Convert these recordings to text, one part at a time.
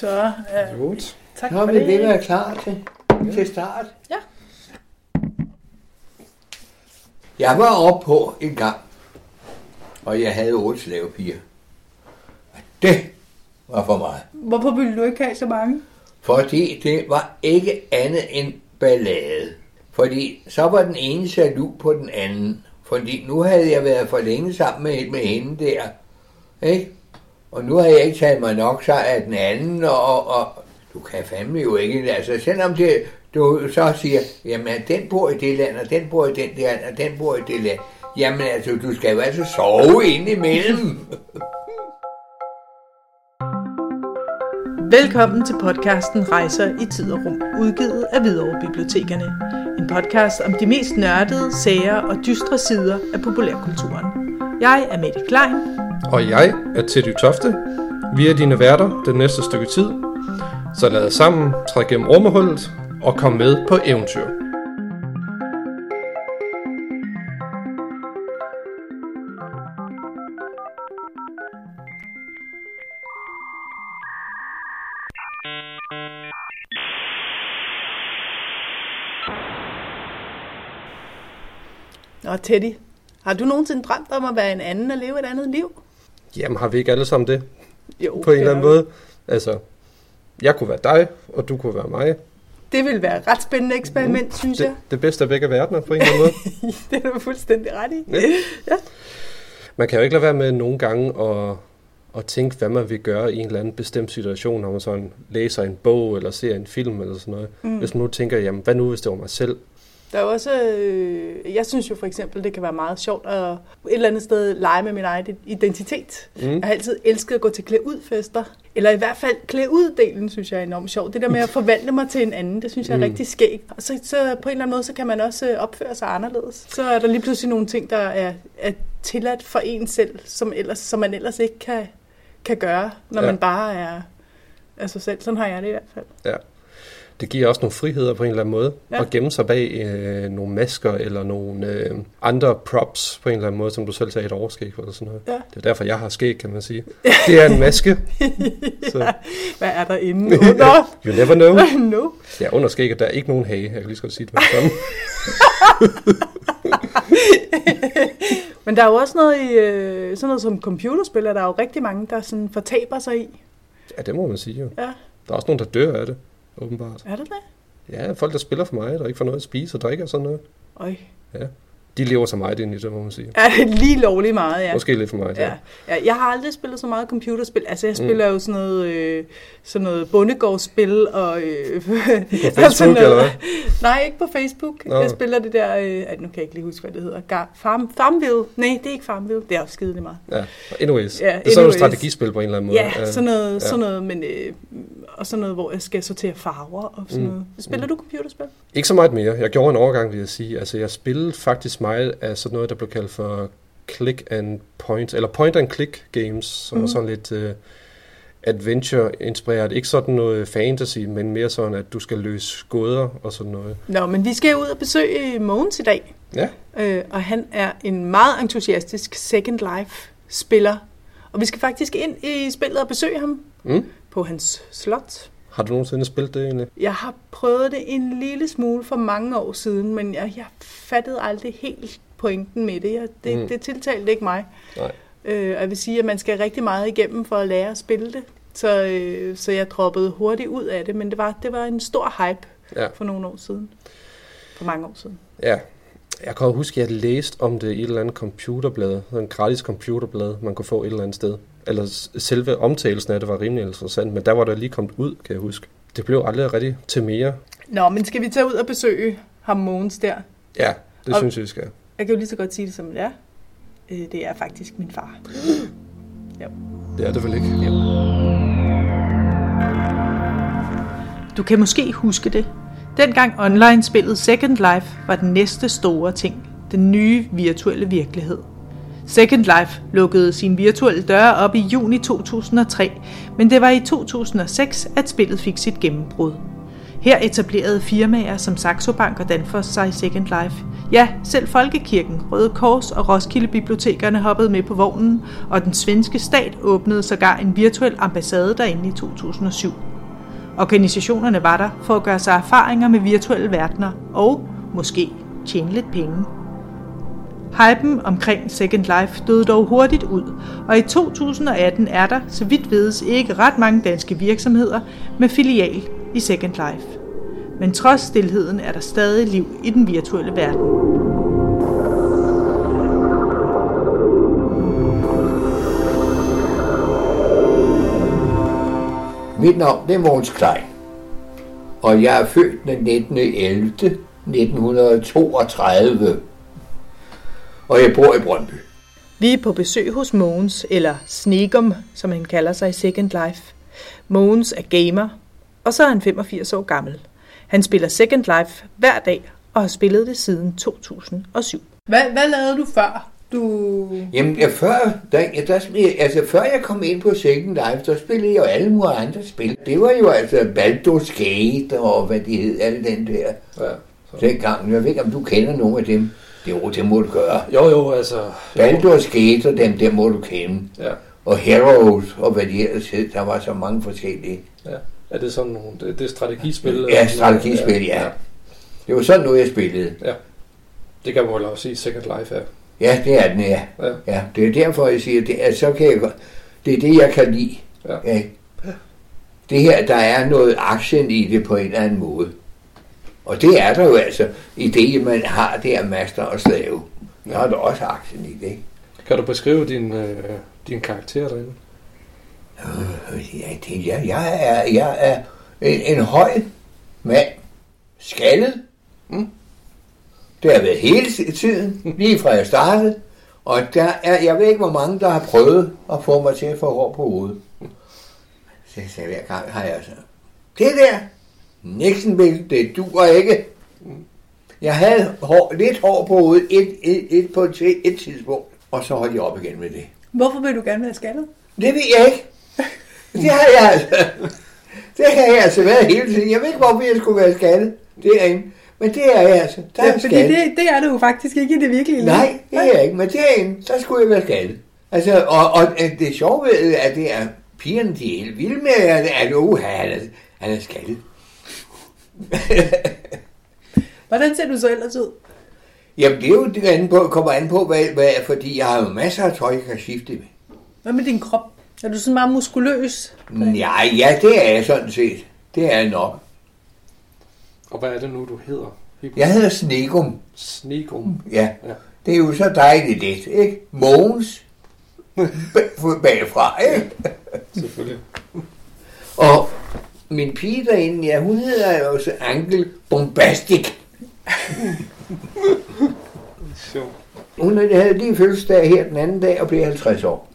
Så, øh, Godt. tak Nå, for det. det er klar til, til start. Ja. Jeg var oppe på en gang, og jeg havde otte slavepiger. Det var for meget. Hvorfor ville du ikke have så mange? Fordi det var ikke andet end ballade. Fordi så var den ene jaloux på den anden. Fordi nu havde jeg været for længe sammen med, med hende der. Ikke? Og nu har jeg ikke taget mig nok så af den anden, og, og du kan fandme jo ikke, altså selvom det, du så siger, jamen den bor i det land, og den bor i den der, og den bor i det land. Jamen altså, du skal jo altså sove ind imellem. Velkommen til podcasten Rejser i tid og rum, udgivet af Hvidovre Bibliotekerne. En podcast om de mest nørdede, sære og dystre sider af populærkulturen. Jeg er Mette Klein. Og jeg er Teddy Tofte. Vi er dine værter den næste stykke tid. Så lad os sammen træde gennem rummehullet og komme med på eventyr. Nå, Teddy, har du nogensinde drømt om at være en anden og leve et andet liv? Jamen har vi ikke alle sammen det Jo, på en eller anden måde? Altså, jeg kunne være dig, og du kunne være mig. Det vil være et ret spændende eksperiment, mm, synes Det, jeg. det bedste af begge verdener på en eller anden måde. Det er du fuldstændig ret i. Ja. ja. Man kan jo ikke lade være med nogle gange at, at tænke, hvad man vil gøre i en eller anden bestemt situation, når man sådan læser en bog eller ser en film eller sådan noget. Mm. Hvis man nu tænker, jamen hvad nu hvis det var mig selv? Der er også, øh, jeg synes jo for eksempel, det kan være meget sjovt at et eller andet sted lege med min egen identitet. Mm. Jeg har altid elsket at gå til klæde ud fester. Eller i hvert fald klæde ud delen, synes jeg er enormt sjovt. Det der med at forvandle mig til en anden, det synes jeg er rigtig skægt. Og så, så på en eller anden måde, så kan man også øh, opføre sig anderledes. Så er der lige pludselig nogle ting, der er, er tilladt for en selv, som, ellers, som man ellers ikke kan, kan gøre, når ja. man bare er af sig selv. Sådan har jeg det i hvert fald. Ja. Det giver også nogle friheder på en eller anden måde. Ja. Ja. At gemme sig bag øh, nogle masker eller nogle øh, andre props på en eller anden måde, som du selv sagde, et overskæg eller sådan noget. Ja. Det er derfor, jeg har skæg, kan man sige. Det er en maske. Så Hvad er der inde under? you never know. no. Ja, under skægget, der er ikke nogen hage. Jeg kan lige så godt sige det med det. Men der er jo også noget i øh, sådan noget som computerspil, er der er jo rigtig mange, der sådan fortaber sig i. Ja, det må man sige jo. Ja, Der er også nogen, der dør af det, åbenbart. er det det? Ja, folk, der spiller for mig, der ikke får noget at spise og drikke og sådan noget. Øj. Ja. De lever så meget ind i det, må man sige. Det lige lovligt meget, ja. Måske lidt for meget, ja. Ja. ja. Jeg har aldrig spillet så meget computerspil. Altså, jeg spiller mm. jo sådan noget, øh, sådan noget bondegårdsspil og... Øh, på Facebook, eller hvad? Nej, ikke på Facebook. Nå. Jeg spiller det der... Øh, nu kan jeg ikke lige huske, hvad det hedder. Gar- Farm, Farmville. Nej, det er ikke Farmville. Det er også skide meget. Ja, anyways. Ja, det er sådan noget anyways. strategispil på en eller anden måde. Ja, sådan noget, ja. sådan noget, men, øh, og sådan noget, hvor jeg skal sortere farver og sådan Mm. noget. Spiller du computerspil? Ikke så meget mere. Jeg gjorde en overgang, vil jeg sige. Altså, jeg spillede faktisk meget af sådan noget, der blev kaldt for click and point, eller point and click games, som mm. Er sådan lidt uh, adventure-inspireret. Ikke sådan noget fantasy, men mere sådan, at du skal løse gåder og sådan noget. Nå, men vi skal ud og besøge Mogens i dag. Ja, Øh, og han er en meget entusiastisk Second Life-spiller. Og vi skal faktisk ind i spillet og besøge ham mm. På hans slot. Har du nogensinde spillet det egentlig? Jeg har prøvet det en lille smule for mange år siden, men jeg, jeg fattede aldrig helt pointen med det. Jeg, det, Mm. det tiltalte ikke mig. Nej. Øh, og jeg vil sige, at man skal rigtig meget igennem for at lære at spille det. Så, øh, så jeg droppede hurtigt ud af det, men det var, det var en stor hype Ja. for nogle år siden. For mange år siden. Ja. Jeg kan huske, at jeg læste om det i et eller andet computerblad. Sådan en gratis computerblad, man kunne få et eller andet sted. Eller selve omtalelsen af det var rimelig interessant, men der var der lige kommet ud, kan jeg huske. Det blev aldrig rigtig til mere. Nå, men skal vi tage ud og besøge ham Mogens der? Ja, det Og- synes jeg, vi skal. Jeg kan jo lige så godt sige det, som det er. Øh, Det er faktisk min far. Det er det vel ikke? Du kan måske huske det. Dengang online-spillet Second Life var den næste store ting. Den nye virtuelle virkelighed. Second Life lukkede sin virtuelle døre op i juni 2003, men det var i 2006, at spillet fik sit gennembrud. Her etablerede firmaer som Saxo Bank og Danfoss sig i Second Life. Ja, selv Folkekirken, Røde Kors og Roskilde Bibliotekerne hoppede med på vognen, og den svenske stat åbnede sågar en virtuel ambassade derinde i 2007. Organisationerne var der for at gøre sig erfaringer med virtuelle verdener og måske tjene lidt penge. Hypen omkring Second Life døde dog hurtigt ud, og i 2018 er der, så vidt vides, ikke ret mange danske virksomheder med filial i Second Life. Men trods stillheden er der stadig liv i den virtuelle verden. Mit navn det er Mogens Klein, og jeg er født den 19. 11. 1932, og jeg bor i Brøndby. Vi er på besøg hos Mogens, eller Snegum, som han kalder sig i Second Life. Mogens er gamer, og så er han 85 år gammel. Han spiller Second Life hver dag, og har spillet det siden 2007. Hvad, hvad lavede du før? Du... Jamen, jeg, før, der, jeg, der, altså, før jeg kom ind på Second Life, så spillede jeg jo alle mulige andre spil. Det var jo altså Baldur's Gate og hvad det hed, alle den der. Ja, så. Dengang, jeg ved ikke, om du kender nogle af dem. Det, jo, det må du gøre. Jo, jo, altså... Baldur's Gate og dem, der må du kende. Ja. Og Heroes og hvad de ellers hed. Der var så mange forskellige. Ja. Er det sådan nogle... Det, det er strategispil? Ja, strategispil, ja. ja. Det var sådan noget, jeg spillede. Ja. Det kan man vel også sige, Second Life er. Ja, det er den, ja. ja. ja det er derfor, jeg siger, det, at så kan jeg, det er det, jeg kan lide. Ja. ja. Det her, der er noget action i det på en eller anden måde. Og det er der jo altså i det, man har der master og slave. Der er der også action i det. Kan du beskrive din, øh, din karakter derinde? Øh, ja, det, jeg, jeg, er, jeg er en, en høj mand, skaldet, mm. Det har været hele tiden, lige fra jeg startede. Og der er, jeg ved ikke, hvor mange, der har prøvet at få mig til at få hår på hovedet. Så jeg sagde hver gang, har jeg så, det der, Nixonbil, det duer ikke. Jeg havde hår, lidt hår på hovedet et, et, et, på et, et tidspunkt, og så holdt jeg op igen med det. Hvorfor vil du gerne være skaldet? Det ved jeg ikke. Det har jeg altså. Det har jeg altså været hele tiden. Jeg ved ikke, hvorfor jeg skulle være skaldet derinde. Men det er jeg altså. Der ja, fordi det, det er du jo faktisk ikke i det virkelige liv. Nej, det er jeg ikke. Men derinde, der skulle jeg være skadet. Altså, og, og det sjove ved, at det er pigerne, de er helt vilde med, at, at uh, han, er, han er skadet. Hvordan ser du så ellers ud? Jamen, det er jo det an på, kommer an på, hvad, hvad, fordi jeg har jo masser af tøj, jeg kan skifte med. Hvad med din krop? Er du sådan meget muskuløs? Ja, ja, det er jeg sådan set. Det er jeg nok. Og hvad er det nu, du hedder? Jeg hedder Snegum. Snegum? Ja. ja. Det er jo så dejligt lidt, ikke? Mogens bagfra, ikke? Selvfølgelig. Og min pige derinde, ja, hun hedder jo også Angel Bombastic. Hun havde lige fødselsdag her den anden dag og blev 50 år.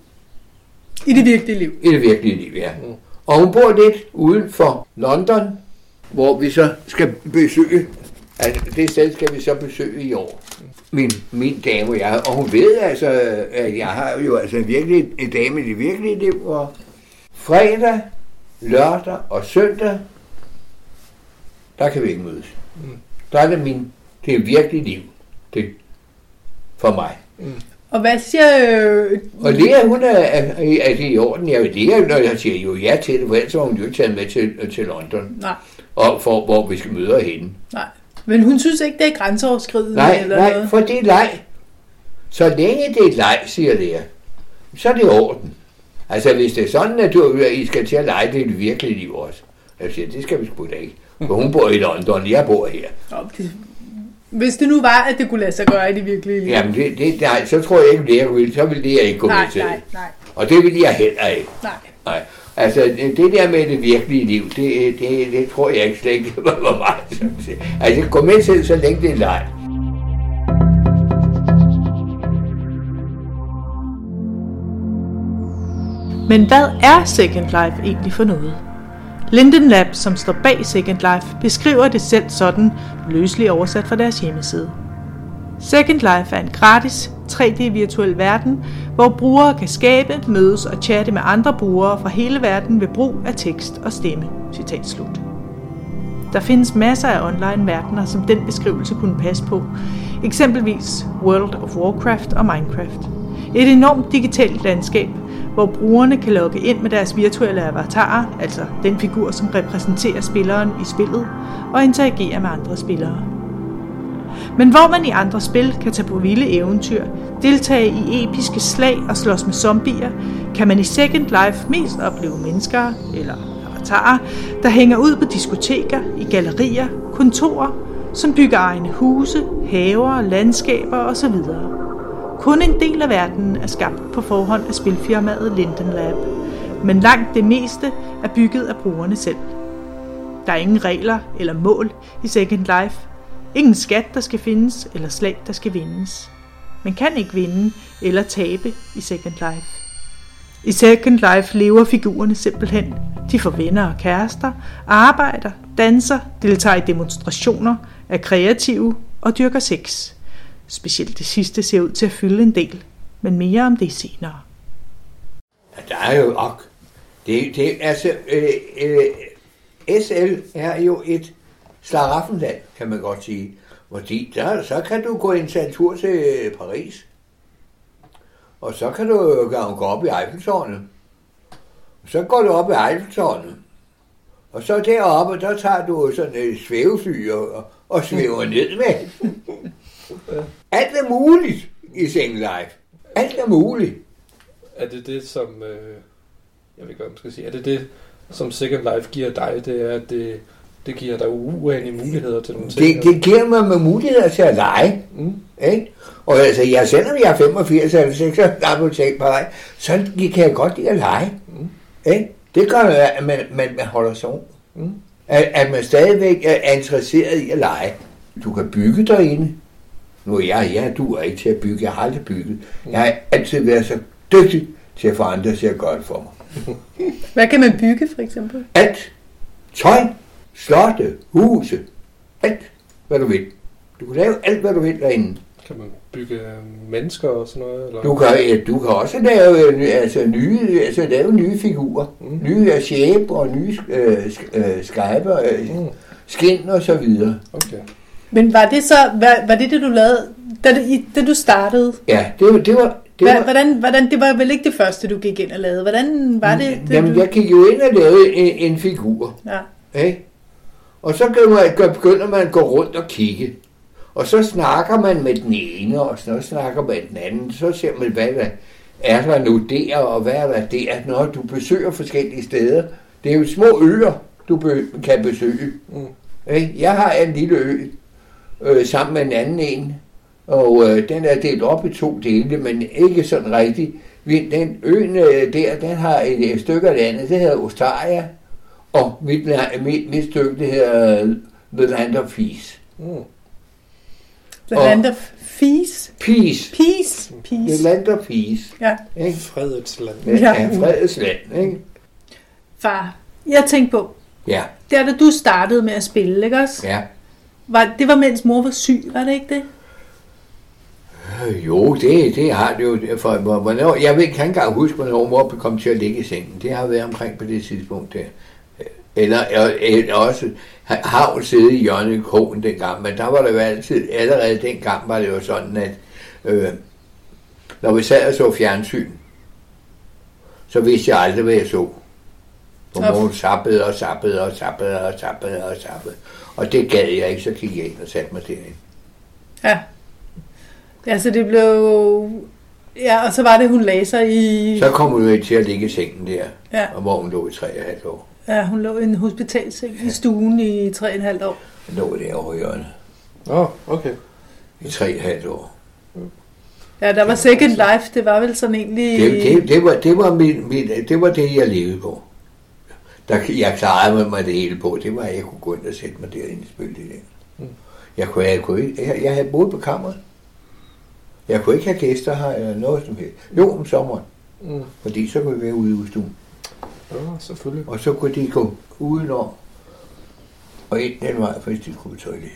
I det virkelige liv? I det virkelige liv, ja. Mm. Og hun bor lidt uden for London, hvor vi så skal besøge, altså det sted skal vi så besøge i år. Min, min dame og jeg, og hun ved altså, at jeg har jo altså virkelig en dame i det virkelige liv, og fredag, lørdag og søndag, der kan vi ikke mødes. Mm. Der er det min, det er virkelig liv, det for mig. Mm. Og hvad siger... Øh... Og Lea, hun er, er, er det i orden. Jeg det, når jeg siger jo ja til det, for ellers var hun jo ikke taget med til, til London. Nej og for, hvor vi skal møde hende. Nej, men hun synes ikke, det er grænseoverskridende nej, eller nej, noget? for det er leg. Så længe det er leg, siger det så er det orden. Altså, hvis det er sådan, at du, I skal til at lege det i det virkelige liv også. Jeg siger, det skal vi sgu da ikke. For hun bor i London, jeg bor her. Okay. Hvis det nu var, at det kunne lade sig gøre i det virkelige liv. Jamen, det, det, nej, så tror jeg ikke, det jeg ville. Så ville det jeg ikke gå nej, med til. Nej, nej. Og det ville jeg heller ikke. Nej. Nej. Altså, det der med det virkelige liv, det, det, det tror jeg ikke slet ikke var meget. Altså, gå med til, så længe det er leg. Men hvad er Second Life egentlig for noget? Linden Lab, som står bag Second Life, beskriver det selv sådan, løsligt oversat fra deres hjemmeside. Second Life er en gratis 3D-virtuel verden, hvor brugere kan skabe, mødes og chatte med andre brugere fra hele verden ved brug af tekst og stemme. Citat slut. Der findes masser af online-verdener, som den beskrivelse kunne passe på. Eksempelvis World of Warcraft og Minecraft. Et enormt digitalt landskab, hvor brugerne kan logge ind med deres virtuelle avatarer, altså den figur, som repræsenterer spilleren i spillet, og interagere med andre spillere. Men hvor man i andre spil kan tage på vilde eventyr, deltage i episke slag og slås med zombier, kan man i Second Life mest opleve mennesker, eller avatarer, der hænger ud på diskoteker, i gallerier, kontorer, som bygger egne huse, haver, landskaber osv. Kun en del af verdenen er skabt på forhånd af spilfirmaet Linden Lab, men langt det meste er bygget af brugerne selv. Der er ingen regler eller mål i Second Life. Ingen skat, der skal findes, eller slag, der skal vindes. Man kan ikke vinde eller tabe i Second Life. I Second Life lever figurerne simpelthen. De får venner og kærester, arbejder, danser, deltager i demonstrationer, er kreative og dyrker sex. Specielt det sidste ser ud til at fylde en del, men mere om det senere. Ja, der er jo ok. Det, det, altså, øh, øh, SL er jo et slaraffenland, kan man godt sige. Fordi der, så kan du gå en en tur til Paris. Og så kan du gå op i Eiffeltårnet. Så går du op i Eiffeltårnet. Og så deroppe, der tager du sådan øh, et svævefly og, og svæver ned med. Alt er muligt i Single Life. Alt er muligt. Er det det, som... Øh, jeg ved hvad man skal sige. Er det det, som Second Life giver dig? Det er, at det, det giver dig uanede muligheder til nogle ting? Det, det giver mig med muligheder til at lege. Mm. Ikke? Og altså, jeg, selvom jeg er 85 eller 86 apotek på vej, så kan jeg godt lide at lege. Mm. Ikke? Det gør, at man, man, man holder sig ung. Mm. At, at man stadigvæk er interesseret i at lege. Du kan bygge derinde. Nu er jeg, jeg duer ikke til at bygge. Jeg har aldrig bygget. Jeg har altid været så dygtig til at få andre til at gøre det for mig. Hvad kan man bygge for eksempel? Alt. Tøj, slotte, huse, alt, hvad du vil. Du kan lave alt, hvad du vil derinde. Kan man bygge øh, mennesker og sådan noget? Eller? Du kan, ja, du kan også lave, øh, altså, nye, altså, lave nye figurer. Mm. Nye shape og nye øh, øh, skyper, øh, Mm. skin og så videre. Okay. Men var det så, var, var det det, du lavede, da, det, da du startede? Ja, det, var- det var... Det var hvordan, hvordan, det var vel ikke det første, du gik ind og lavede. Hvordan var det? det jamen, du, jeg gik jo ind og lavede en, en figur. ja. Ikke? Og så man, begynder man at gå rundt og kigge. Og så snakker man med den ene, og så snakker man med den anden. Så ser man, hvad der er der nu der, og hvad er der der, når du besøger forskellige steder. Det er jo små øer, du be, kan besøge. Mm. Ikke? Jeg har en lille ø, øh, sammen med en anden en, og øh, den er delt op i to dele, men ikke sådan rigtigt. Vi- Den øen øh, der, den har et, et stykke af landet, det hedder Ostaria, og mit, mit, mit stykke, det hedder øh, The Land of Peace. Mm. The Og- Land of Peace. Peace. Peace. The Peace. Land of Peace. Ja. Ikke? Fredets land. Ja, Ja. ja fredets land. Ikke? Far, jeg tænkte på, Ja, der da du startede med at spille, ikke også? ja. Var, det var mens mor var syg, var det ikke det? Øh, jo, det, det har det jo. For, hvor- hvornår, jeg ved, kan ikke engang huske, hvornår mor kom til at ligge i sengen. Det har været omkring på det tidspunkt der. Øh, eller, eller også har hun siddet i hjørnet i krogen dengang, men der var det jo altid, allerede dengang var det jo sådan, at øh, når vi sad og så fjernsyn, så vidste jeg aldrig, hvad jeg så. For Of. mor sappede og sappede og sappede og sappede og sappede. Og det gad jeg ikke, så gik jeg ind og satte mig derinde. Ja. Ja, så det blev... Ja, og så var det, hun lagde sig i... Så kom hun jo til at ligge i sengen der, Ja, og hvor hun lå i tre og et halvt år. ja, hun lå i en hospitalseng i stuen i tre og et halvt år. Hun lå derovre i hjørnet Åh, oh, okay. i tre og et halvt år. Ja, der var Second Life, det var vel sådan egentlig... Det, det, det, var, det, var min, min, det var det, jeg levede på. Der, jeg klarede mig, mig det hele på. Det var, at jeg kunne gå ind og sætte mig derinde og spille det der. Mm. Jeg, kunne, jeg, kunne ikke, jeg, jeg havde boet på kammeret. Jeg kunne ikke have gæster her eller noget som helst. Jo, om sommeren. Mm. Fordi så kunne vi være ude i udstuen. Ja, selvfølgelig. Og så kunne de gå udenom og ind den vej, hvis de skulle på toilet.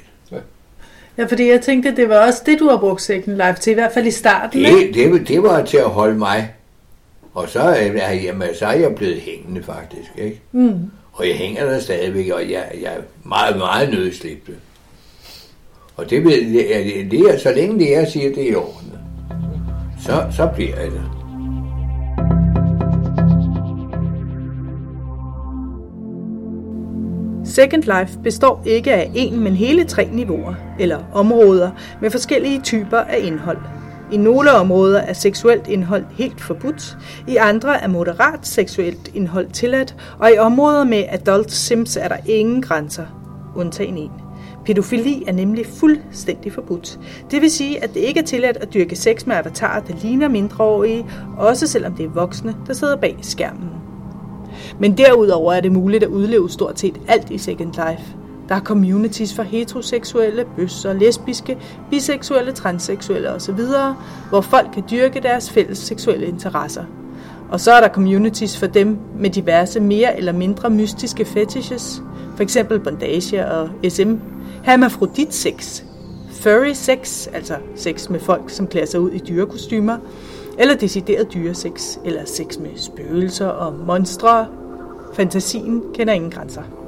Ja, fordi jeg tænkte, det var også det, du har brugt Second Life til, i hvert fald i starten, ikke? Det, det, det var til at holde mig. Og så, øh, jamen, så er jeg blevet hængende faktisk, ikke? Mm. Og jeg hænger der stadigvæk, og jeg, jeg er meget, meget nødslippet. Og det, det, det er, så længe det er, siger det er i orden, så, så bliver jeg det. Second Life består ikke af en, men hele tre niveauer, eller områder, med forskellige typer af indhold. I nogle områder er seksuelt indhold helt forbudt, i andre er moderat seksuelt indhold tilladt, og i områder med adult sims er der ingen grænser, undtagen en. Pædofili er nemlig fuldstændig forbudt. Det vil sige, at det ikke er tilladt at dyrke sex med avatarer, der ligner mindreårige, også selvom det er voksne, der sidder bag skærmen. Men derudover er det muligt at udleve stort set alt i Second Life. Der er communities for heteroseksuelle, bøsser, lesbiske, biseksuelle, transseksuelle osv., hvor folk kan dyrke deres fælles seksuelle interesser. Og så er der communities for dem med diverse mere eller mindre mystiske fetishes, f.eks. bondage og SM, hermafrodit sex, furry sex, altså sex med folk, som klæder sig ud i dyrekostymer, eller decideret dyresex, eller sex med spøgelser og monstre. Fantasien kender ingen grænser.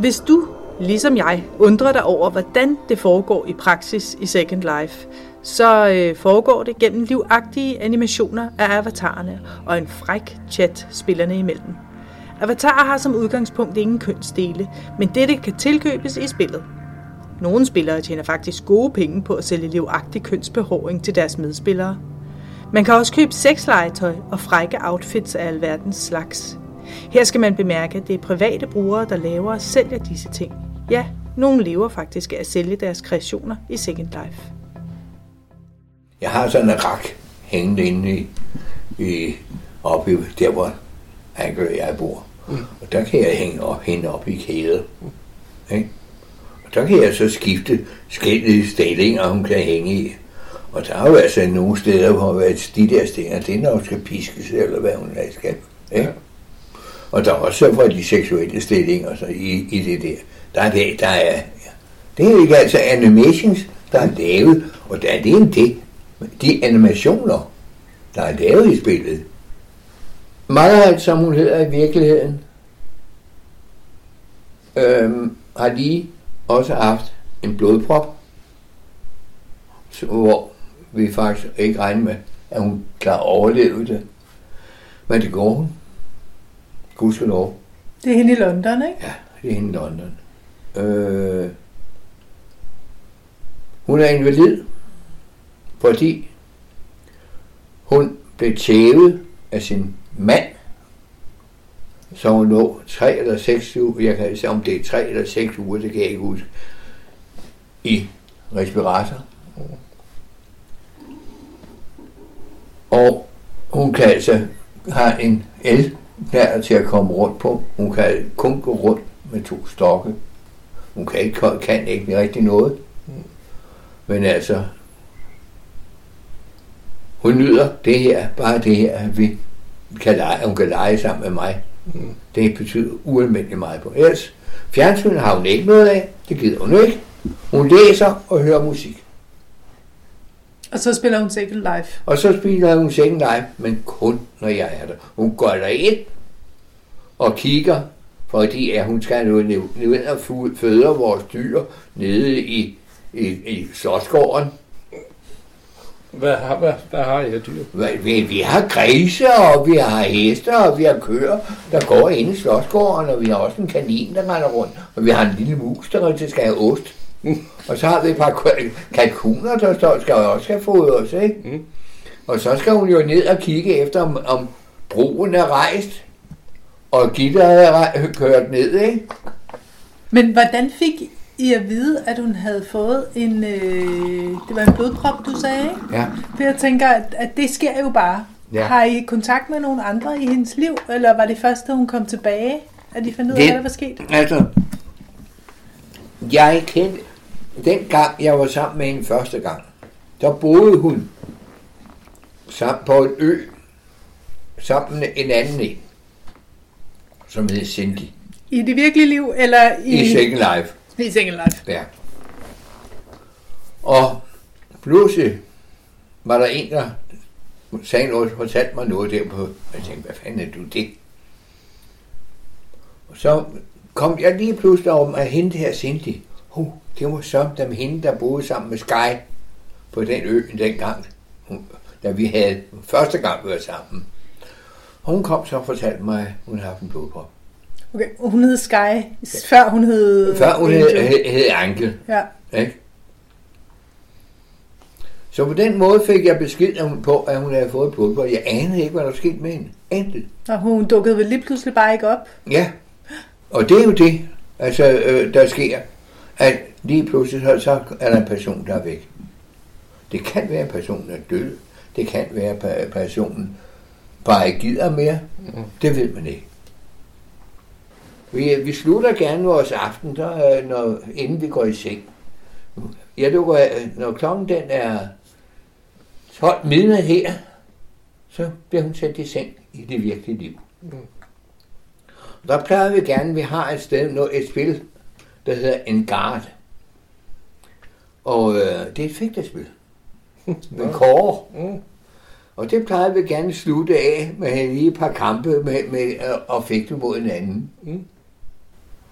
Hvis du, ligesom jeg, undrer dig over, hvordan det foregår i praksis i Second Life, så øh, foregår det gennem livagtige animationer af avatarerne og en fræk chat spillerne imellem. Avatarer har som udgangspunkt ingen kønsdele, men dette kan tilkøbes i spillet. Nogle spillere tjener faktisk gode penge på at sælge livagtig kønsbehåring til deres medspillere. Man kan også købe sexlegetøj og frække outfits af alverdens slags. Her skal man bemærke, at det er private brugere, der laver og sælger disse ting. Ja, nogle lever faktisk af at sælge deres kreationer i Second Life. Jeg har sådan en rak hængende inde i, i oppe i, der, hvor Anker og jeg bor. Mm. Og der kan jeg hænge op, hende op i kædet. Ikke? Og der kan jeg så skifte forskellige stillinger, hun kan hænge i. Og der er jo altså nogle steder, hvor de der steder, det nok skal piskes, eller hvad hun skal. Ikke? Ja. Og der er også for de seksuelle stillinger så i, i det der. Der er det, der er, ja. det er ikke altså animations, der er lavet, og der er det en det. De animationer, der er lavet i spillet. Meget som hun hedder i virkeligheden, øhm, har lige også haft en blodprop, hvor vi faktisk ikke regner med, at hun kan overleve det. Men det går hun. Gudskelov. Det er hende i London, ikke? Ja, det er hende i London. Øh, hun er invalid, fordi hun blev tævet af sin mand, så hun lå tre eller seks uger, jeg kan ikke sige, om det er tre eller seks uger, det kan jeg ikke huske, i respirator. Og hun kan altså have en el der til at komme rundt på. Hun kan kun gå rundt med to stokke. Hun kan ikke, kan ikke rigtig noget. Men altså, hun nyder det her, bare det her, at vi kan lege, hun kan lege sammen med mig. Det betyder ualmindeligt meget på. Ellers, fjernsyn har hun ikke noget af, det gider hun ikke. Hun læser og hører musik. Og så spiller hun Second Life. Og så spiller hun Second Life, men kun når jeg er der. Hun går der ind og kigger, fordi at hun skal nu ned og føde vores dyr nede i, i, i Slottsgården. Hvad har, hvad, hvad har I af dyr? Vi, vi har grise, og vi har heste, og vi har køer, der går ind i Slottsgården, og vi har også en kanin, der render rundt, og vi har en lille mus, der skal have ost. Og så har vi et par kalkuner, der står, skal også have os, ikke? Mm. Og så skal hun jo ned og kigge efter, om, om broen er rejst, og Gitte er kørt ned, ikke? Men hvordan fik I at vide, at hun havde fået en, øh, det var en blodprop, du sagde, ikke? Ja. For jeg tænker, at, at det sker jo bare. Ja. Har I kontakt med nogle andre i hendes liv, eller var det først, da hun kom tilbage, at I fandt ud af, hvad der var sket? Altså, jeg kendte, den gang jeg var sammen med hende første gang, der boede hun sammen på en ø, sammen med en anden en, som hed Cindy. I det virkelige liv, eller i... I Second Life. I Second Life. Ja. Og pludselig var der en, der sagde noget, fortalte mig noget der på, jeg tænkte, hvad fanden er du det? Og så kom jeg lige pludselig om at hente her Cindy. Uh, det var så dem hende, der boede sammen med Sky på den ø dengang, da vi havde første gang været sammen. Og hun kom så og fortalte mig, at hun havde haft en blodprop. Okay, hun hed Sky, før hun hed... Før hun hed, hed, hed Anke. Ja. Ikke? Så på den måde fik jeg besked hun på, at hun havde fået blodprøve. Jeg anede ikke, hvad der skete med hende. Intet. Og hun dukkede vel lige pludselig bare ikke op. Ja, og det er jo det, altså, øh, der sker, at lige pludselig så, så er der en person, der er væk. Det kan være, at personen er død. Det kan være, at personen bare ikke gider mere. Mm. Det ved man ikke. Vi, vi slutter gerne vores aften, der, øh, når, inden vi går i seng. Jeg lukker, øh, når klokken den er 12 midnat her, så bliver hun sat i seng i det virkelige liv. Der plejer vi gerne, vi har et sted, nå- et spil, der hedder Engard. Og øh, det er et fægtespil. Med kåre. Mm. Og det plejer vi gerne slutte af med lige et par kampe med, med at fægte mod hinanden. Mm.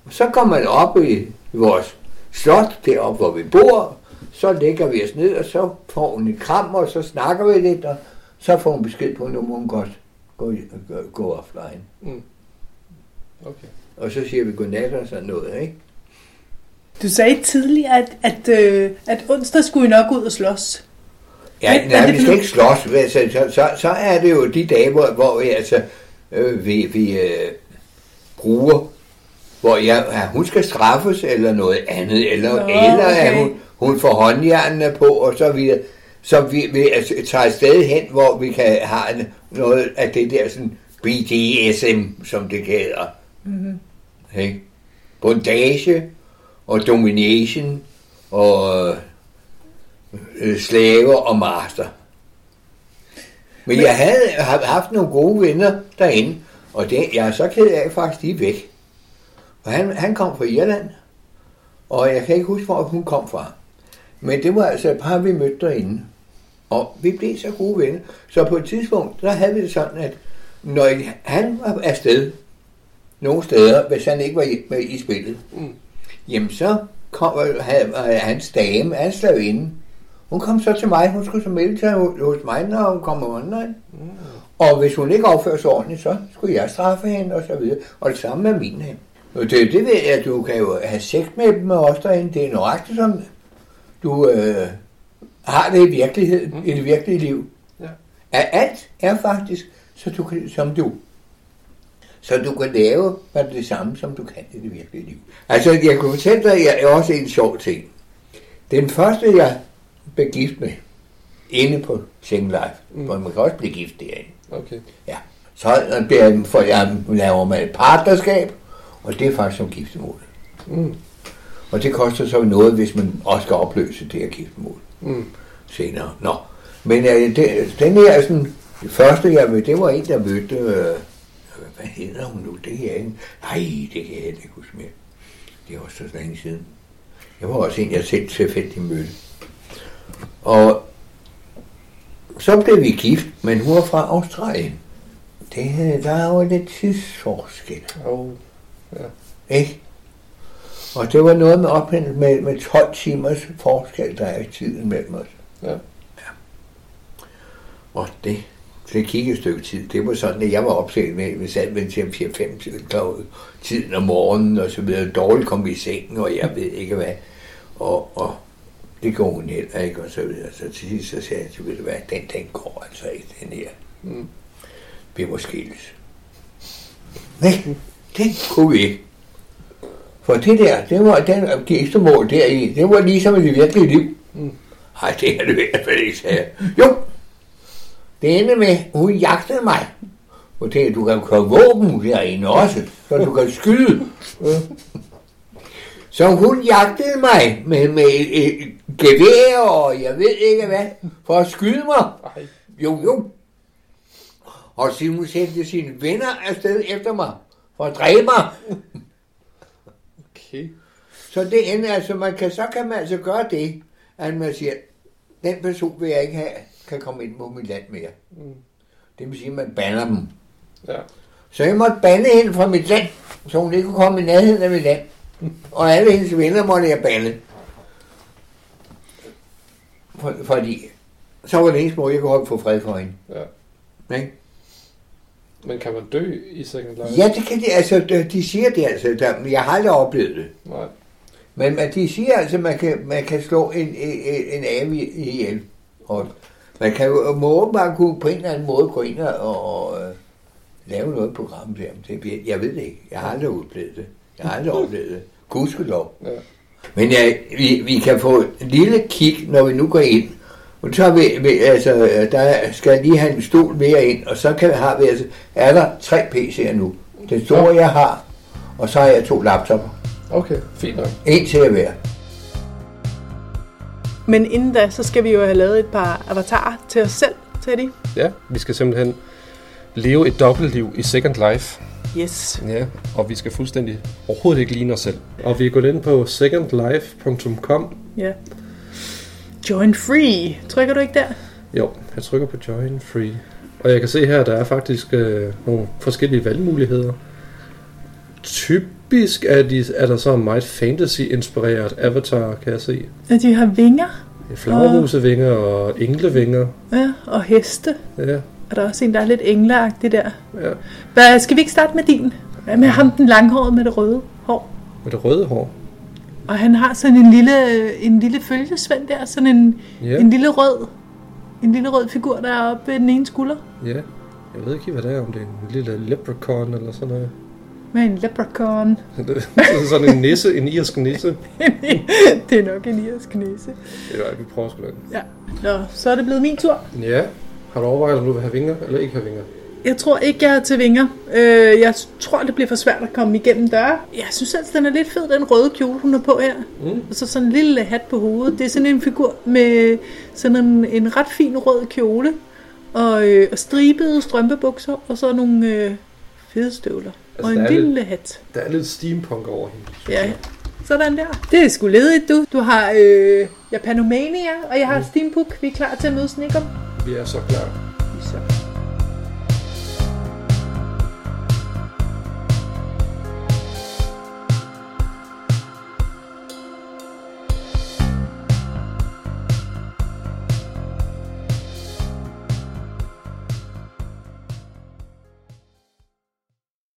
Og så kommer man op i vores slot, deroppe hvor vi bor, så lægger vi os ned, og så får hun et kram, og så snakker vi lidt, og så får hun besked på, nu må hun godt gå, gå, gå offline. Mm. Okay. Og så siger vi godnat og sådan noget, ikke? Du sagde tidligere, at, at, øh, at onsdag skulle I nok ud og slås. Ja, er nej, vi skal ikke slås. Altså, så, så, så er det jo de dage, hvor, hvor vi, altså, øh, vi, vi øh, bruger, hvor jeg, ja, hun skal straffes eller noget andet, eller, Nå, eller at okay. hun, hun får håndjernene på, og så videre. Så vi, vi altså, tager et sted hen, hvor vi kan have noget af det der sådan BDSM, som det hedder. Mm-hmm. Ikke? Bondage og domination og øh, slaver og master. Men jeg havde ha- haft nogle gode venner derinde, og det, jeg er så ked af faktisk, de er væk. Og han, han kom fra Irland, og jeg kan ikke huske, hvor hun kom fra. Men det var altså et par, vi mødte derinde. Og vi blev så gode venner. Så på et tidspunkt, der havde vi det sådan, at når han var afsted, nogle steder, hvis han ikke var med i spillet, Mm. Jamen så kom havde, havde hans dame, hans slavinde, hun kom så til mig, hun skulle så melde sig hos mig, når hun kom online. Mm. Og hvis hun ikke opførte sig ordentligt, så skulle jeg straffe hende og så videre. Og det samme med min hende. Og det, det ved jeg, at du kan jo have sex med dem og også derinde. Det er nøjagtigt som du øh, har det i virkeligheden, mm. i det virkelige liv. Ja. At alt er faktisk, så du kan, som du. Så du kan lave hvad det samme, som du kan i det virkelige liv. Altså, jeg kunne fortælle dig jeg, også en sjov ting. Den første, jeg blev gift med, inde på Single Life, mm. hvor man kan også blive gift derinde. Okay. Ja. Så bliver jeg, for jeg laver man et partnerskab, og det er faktisk som giftemål. Mm. Og det koster så noget, hvis man også skal opløse det her giftemål Mm. senere. Nå, men øh, det, den her sådan, det første jeg mødte, det var en, der mødte, øh, hvad hedder hun nu, det her ikke? Nej, det kan jeg ikke huske mere. Det er også så længe siden. Jeg var også en, jeg selv tilfældigt mødte. Og så blev vi gift, men hun var fra Australien. Det, der er jo lidt tidsforskel. Oh. Ikke? Og det var noget med op med, med 12 timers forskel, der er i tiden mellem os. Ja. Og det, det gik et stykke tid. Det var sådan, at jeg var opsat med, hvis alt vendte til 4-5 tiden om morgenen og så videre. Dårligt kom vi i sengen, og jeg ved ikke hvad. Og, og det går hun heller ikke, og så videre. Så til sidst så sagde jeg, ved du hvad, den, den går altså ikke, den her. Mm. Vi må skilles. Nej, det kunne vi ikke. For det der, det var den gæstemål deri, det var ligesom i det virkelige liv. Mm. Nej, det er det i hvert fald ikke, sagde jeg. Jo, det med, hun jagtede mig. Og det, du kan køre våben derinde også, så du kan skyde. Så hun jagtede mig med, med et, et gevær, og jeg ved ikke hvad, for at skyde mig. Jo, jo. Og så hun sendte sine venner afsted efter mig, for at dræbe mig. Okay. Så det ender altså, man kan, så kan man altså gøre det, at man siger, den person vil jeg ikke have, kan komme ind på mit land mere. Mm. Det vil sige, at man banner dem. Ja. Så jeg måtte bande hende fra mit land, så hun ikke kunne komme i nærheden af mit land. Og alle hendes venner måtte jeg bande. For, fordi så var det eneste måde, jeg kunne holde få fred for hende. Ja. Ikke? Men kan man dø i Second Life? Ja, det kan de, altså, de- siger det altså, der, jeg har aldrig oplevet det. Nej. Men, men de siger altså, at man kan, man kan slå en, en, en ave ihjel. Og man kan jo må åbenbart kunne på en eller anden måde gå ind og, og øh, lave noget program der. Det, jeg ved det ikke. Jeg har aldrig oplevet det. Jeg har aldrig oplevet det. Gudskelov. Ja. Men ja, vi, vi kan få en lille kig, når vi nu går ind. Og så vi, vi altså, der skal jeg lige have en stol mere ind, og så kan, har vi altså, er der tre PC'er nu. Den store, jeg har, og så har jeg to laptopper. Okay, fint nok. En til at være. Men inden da, så skal vi jo have lavet et par avatarer til os selv, Teddy. Ja, vi skal simpelthen leve et dobbeltliv i Second Life. Yes. Ja, og vi skal fuldstændig overhovedet ikke ligne os selv. Og vi er gået ind på secondlife.com. Ja. Join free. Trykker du ikke der? Jo, jeg trykker på Join Free. Og jeg kan se her, der er faktisk øh, nogle forskellige valgmuligheder. Typisk er, de, er der så meget fantasy-inspireret avatar, kan jeg se. Ja, de har vinger. Flagermusevinger og englevinger. Ja, og heste. Ja, Er der også en, der er lidt engleagtig der? ja. Hvad, skal vi ikke starte med din? Hvad med ham, den langhårede med det røde hår? Med det røde hår. Og han har sådan en lille, en lille følgesvend der, sådan en, Ja, en lille rød, en lille rød figur, der er oppe ved den ene skulder. ja. Jeg ved ikke, hvad det er, om det er en lille leprechaun eller sådan noget. Med en leprechaun. Det er sådan en nisse, en irsk nisse. det er nok en irsk. Det er, vi prøver sgu da. Ja. Nå, så er det blevet min tur. Ja. Har du overvejet, om du vil have vinger eller ikke have vinger? Jeg tror ikke, jeg er til vinger. Øh, jeg tror, det bliver for svært at komme igennem døre. Jeg synes altså, den er lidt fed, den røde kjole, hun har på her. Mm. Og så sådan en lille hat på hovedet. Det er sådan en figur med sådan en, en ret fin rød kjole. Og, øh, og stribede strømpebukser. Og så nogle øh, fede støvler. Altså, og en lille lidt- hat. Der er lidt steampunk over hende. Ja, jeg. sådan der. Det er sgu ledigt, du. Du har øh, Japanomania, og jeg har Steampunk. Vi er klar til at møde Snickers. Vi er så klar. Vi er så